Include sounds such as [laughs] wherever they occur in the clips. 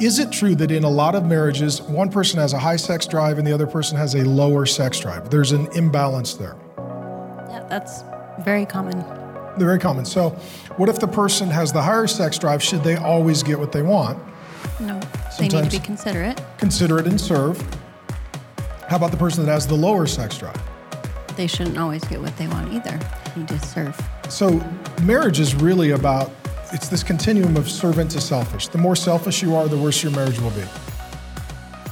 Is it true that in a lot of marriages, one person has a high sex drive and the other person has a lower sex drive? There's an imbalance there. Yeah, that's very common. They're very common. So, what if the person has the higher sex drive? Should they always get what they want? No, they need to Sometimes- be considerate. Considerate and serve. How about the person that has the lower sex drive? They shouldn't always get what they want either. They need to serve. So, marriage is really about it's this continuum of servant to selfish. The more selfish you are, the worse your marriage will be.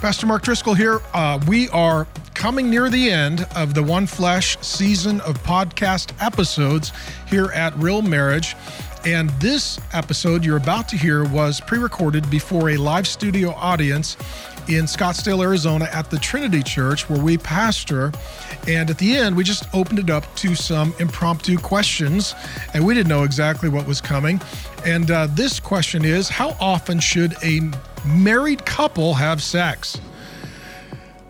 Pastor Mark Driscoll here. Uh, we are coming near the end of the One Flesh season of podcast episodes here at Real Marriage. And this episode you're about to hear was pre recorded before a live studio audience in Scottsdale, Arizona at the Trinity Church where we pastor. And at the end, we just opened it up to some impromptu questions, and we didn't know exactly what was coming. And uh, this question is How often should a married couple have sex?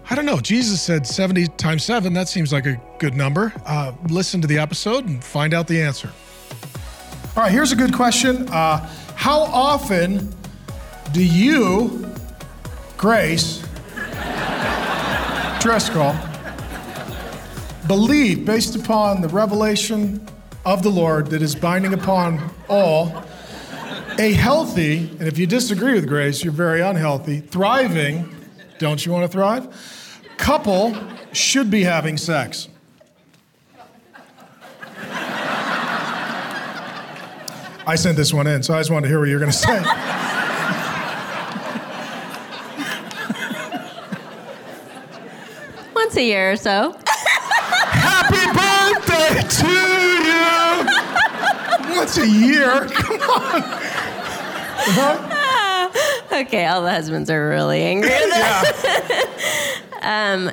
I don't know. Jesus said 70 times 7. That seems like a good number. Uh, listen to the episode and find out the answer. All right, here's a good question. Uh, how often do you, Grace Driscoll, believe, based upon the revelation of the Lord that is binding upon all, a healthy, and if you disagree with Grace, you're very unhealthy, thriving, don't you want to thrive? Couple should be having sex. I sent this one in, so I just wanted to hear what you were going to say. Once a year or so. Happy birthday to you! Once a year? Come on. Huh? Okay, all the husbands are really angry. Yeah. [laughs] Um,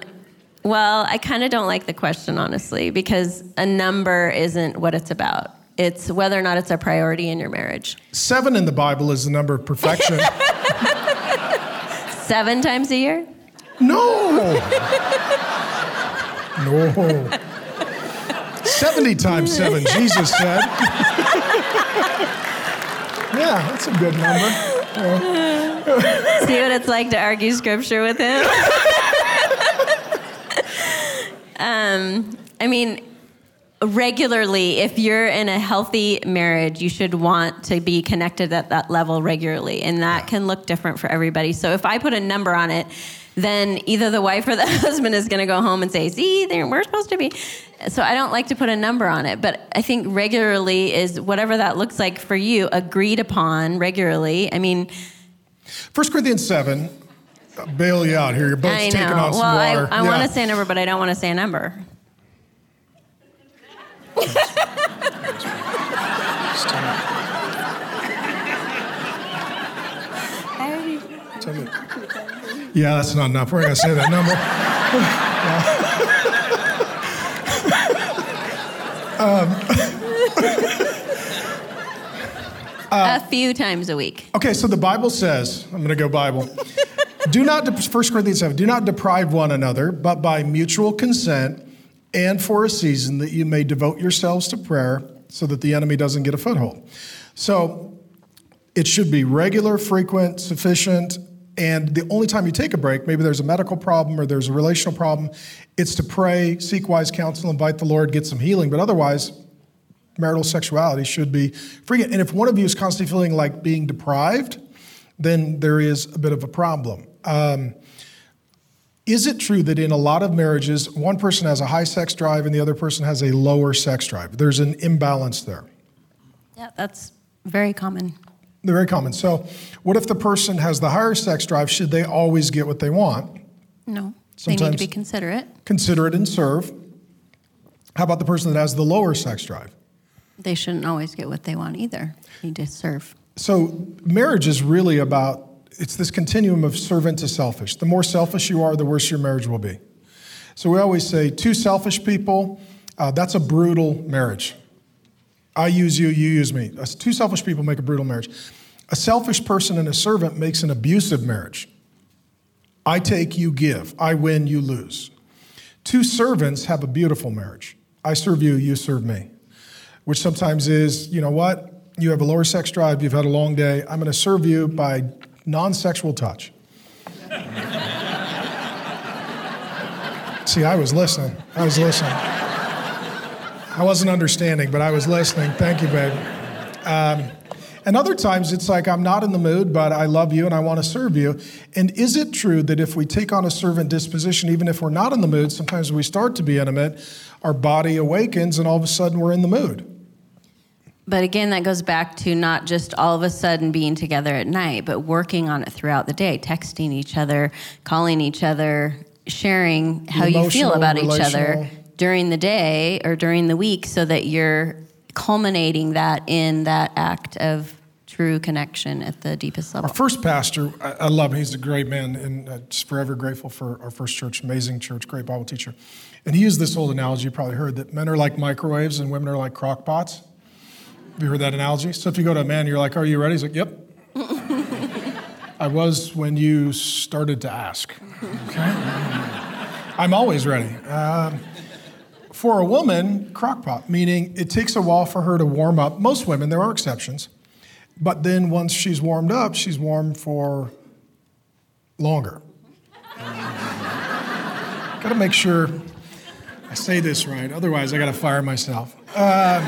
well, I kind of don't like the question, honestly, because a number isn't what it's about. It's whether or not it's a priority in your marriage. Seven in the Bible is the number of perfection. [laughs] Seven times a year? No. No. 70 times 7, Jesus said. yeah, that's a good number. See what it's like to argue scripture with him? [laughs] um, I mean, regularly, if you're in a healthy marriage, you should want to be connected at that level regularly. And that can look different for everybody. So if I put a number on it, then either the wife or the [laughs] husband is going to go home and say, see, we're supposed to be. So I don't like to put a number on it. But I think regularly is whatever that looks like for you, agreed upon regularly. I mean, 1 Corinthians 7, I'll bail you out here. You're both I taking know. on some well, water. I, I Yeah. want to say a number, but I don't want to say a number. [laughs] Tell me. Yeah, that's not enough. We're going to say that number. [laughs] a few times a week. Okay, so the Bible says, I'm going to go Bible. do not, de- 1 Corinthians 7, do not deprive one another, but by mutual consent and for a season that you may devote yourselves to prayer so that the enemy doesn't get a foothold. So it should be regular, frequent, sufficient, and the only time you take a break, maybe there's a medical problem or there's a relational problem, it's to pray, seek wise counsel, invite the Lord, get some healing. But otherwise, marital sexuality should be free. And if one of you is constantly feeling like being deprived, then there is a bit of a problem. Um, is it true that in a lot of marriages, one person has a high sex drive and the other person has a lower sex drive? There's an imbalance there. Yeah, that's very common. They're very common. So, what if the person has the higher sex drive? Should they always get what they want? No, they need Sometimes- to be considerate. Considerate and serve. How about the person that has the lower sex drive? They shouldn't always get what they want either. They need to serve. So marriage is really about it's this continuum of servant to selfish. The more selfish you are, the worse your marriage will be. So we always say two selfish people, uh, that's a brutal marriage. I use you, you use me. Two selfish people make a brutal marriage. A selfish person and a servant makes an abusive marriage. I take, you give. I win, you lose. Two servants have a beautiful marriage. I serve you, you serve me. Which sometimes is, you know what? You have a lower sex drive, you've had a long day. I'm going to serve you by non sexual touch. [laughs] See, I was listening. I was listening. I wasn't understanding, but I was listening. Thank you, babe. Um, and other times it's like, I'm not in the mood, but I love you and I want to serve you. And is it true that if we take on a servant disposition, even if we're not in the mood, sometimes we start to be intimate, our body awakens and all of a sudden we're in the mood? But again, that goes back to not just all of a sudden being together at night, but working on it throughout the day, texting each other, calling each other, sharing how you feel about each other during the day or during the week so that you're culminating that in that act of true connection at the deepest level. Our first pastor, I, I love him. He's a great man and uh, just forever grateful for our first church, amazing church, great Bible teacher. And he used this old analogy you probably heard that men are like microwaves and women are like crock pots. Have you heard that analogy? So if you go to a man, you're like, Are you ready? He's like, Yep. [laughs] I was when you started to ask. Okay? [laughs] I'm always ready. Um, for a woman, crockpot, meaning it takes a while for her to warm up. Most women, there are exceptions, but then once she's warmed up, she's warm for longer. [laughs] got to make sure I say this right, otherwise, I got to fire myself. Um,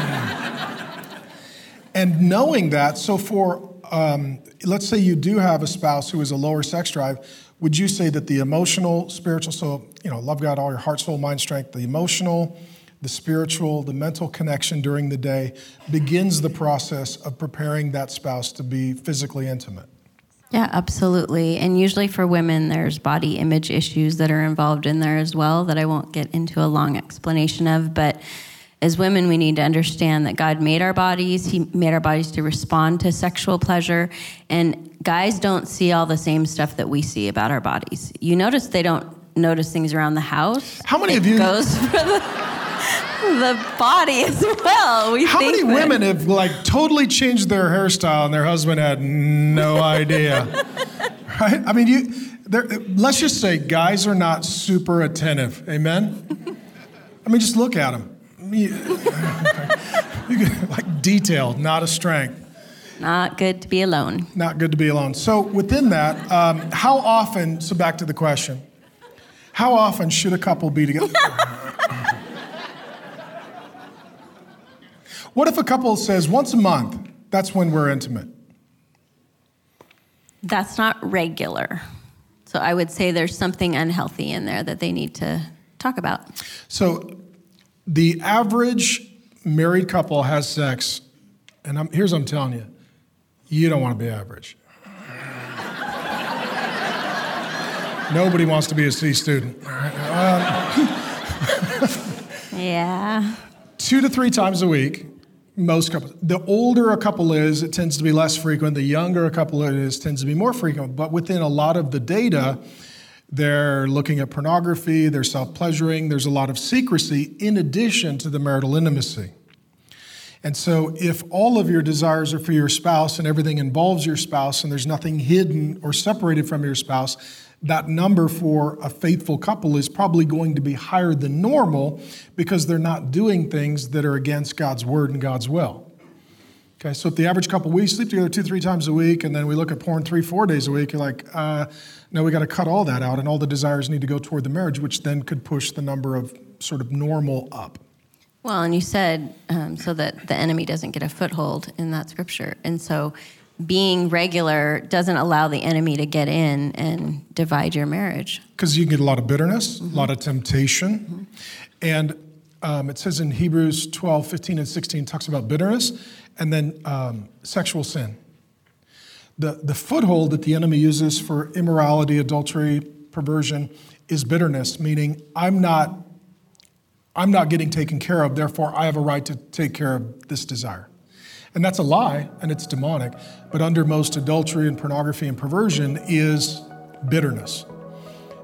and knowing that, so for um, let's say you do have a spouse who is a lower sex drive, would you say that the emotional, spiritual, so, you know, love God, all your heart, soul, mind, strength, the emotional, the spiritual, the mental connection during the day begins the process of preparing that spouse to be physically intimate? Yeah, absolutely. And usually for women, there's body image issues that are involved in there as well that I won't get into a long explanation of. But as women, we need to understand that God made our bodies. He made our bodies to respond to sexual pleasure. And guys don't see all the same stuff that we see about our bodies. You notice they don't notice things around the house. How many it of you goes [laughs] for the, the body as well? We How many that, women have like totally changed their hairstyle and their husband had no [laughs] idea? right? I mean, you. Let's just say guys are not super attentive. Amen. I mean, just look at them [laughs] like detail, not a strength. Not good to be alone. Not good to be alone. So within that, um, how often? So back to the question: How often should a couple be together? [laughs] what if a couple says once a month? That's when we're intimate. That's not regular. So I would say there's something unhealthy in there that they need to talk about. So the average married couple has sex, and I'm, here's what I'm telling you you don't want to be average. Nobody wants to be a C student. Um, [laughs] yeah. Two to three times a week, most couples. The older a couple is, it tends to be less frequent. The younger a couple is, tends to be more frequent. But within a lot of the data, they're looking at pornography, they're self pleasuring, there's a lot of secrecy in addition to the marital intimacy. And so, if all of your desires are for your spouse and everything involves your spouse and there's nothing hidden or separated from your spouse, that number for a faithful couple is probably going to be higher than normal because they're not doing things that are against God's word and God's will. Okay, so if the average couple we sleep together two, three times a week, and then we look at porn three, four days a week, you're like, uh, no, we got to cut all that out, and all the desires need to go toward the marriage, which then could push the number of sort of normal up. Well, and you said um, so that the enemy doesn't get a foothold in that scripture, and so being regular doesn't allow the enemy to get in and divide your marriage. Because you get a lot of bitterness, mm-hmm. a lot of temptation, mm-hmm. and um, it says in Hebrews 12, 15, and 16, talks about bitterness and then um, sexual sin. The, the foothold that the enemy uses for immorality, adultery, perversion is bitterness, meaning I'm not, I'm not getting taken care of, therefore I have a right to take care of this desire. And that's a lie and it's demonic. But under most adultery and pornography and perversion is bitterness,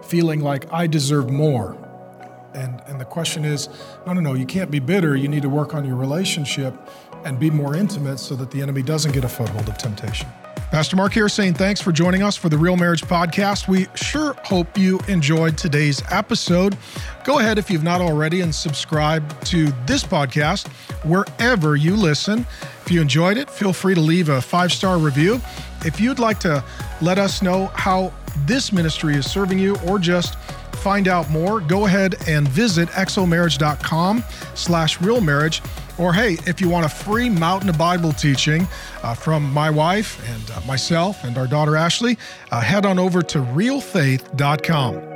feeling like I deserve more. And, and the question is no, no, no, you can't be bitter. You need to work on your relationship and be more intimate so that the enemy doesn't get a foothold of temptation. Pastor Mark here saying thanks for joining us for the Real Marriage Podcast. We sure hope you enjoyed today's episode. Go ahead, if you've not already, and subscribe to this podcast wherever you listen If you enjoyed it, feel free to leave a five star review. If you'd like to let us know how this ministry is serving you or just find out more, go ahead and visit exomarriage.com slash real marriage. Or hey, if you want a free Mountain of Bible teaching uh, from my wife and uh, myself and our daughter Ashley, uh, head on over to realfaith.com.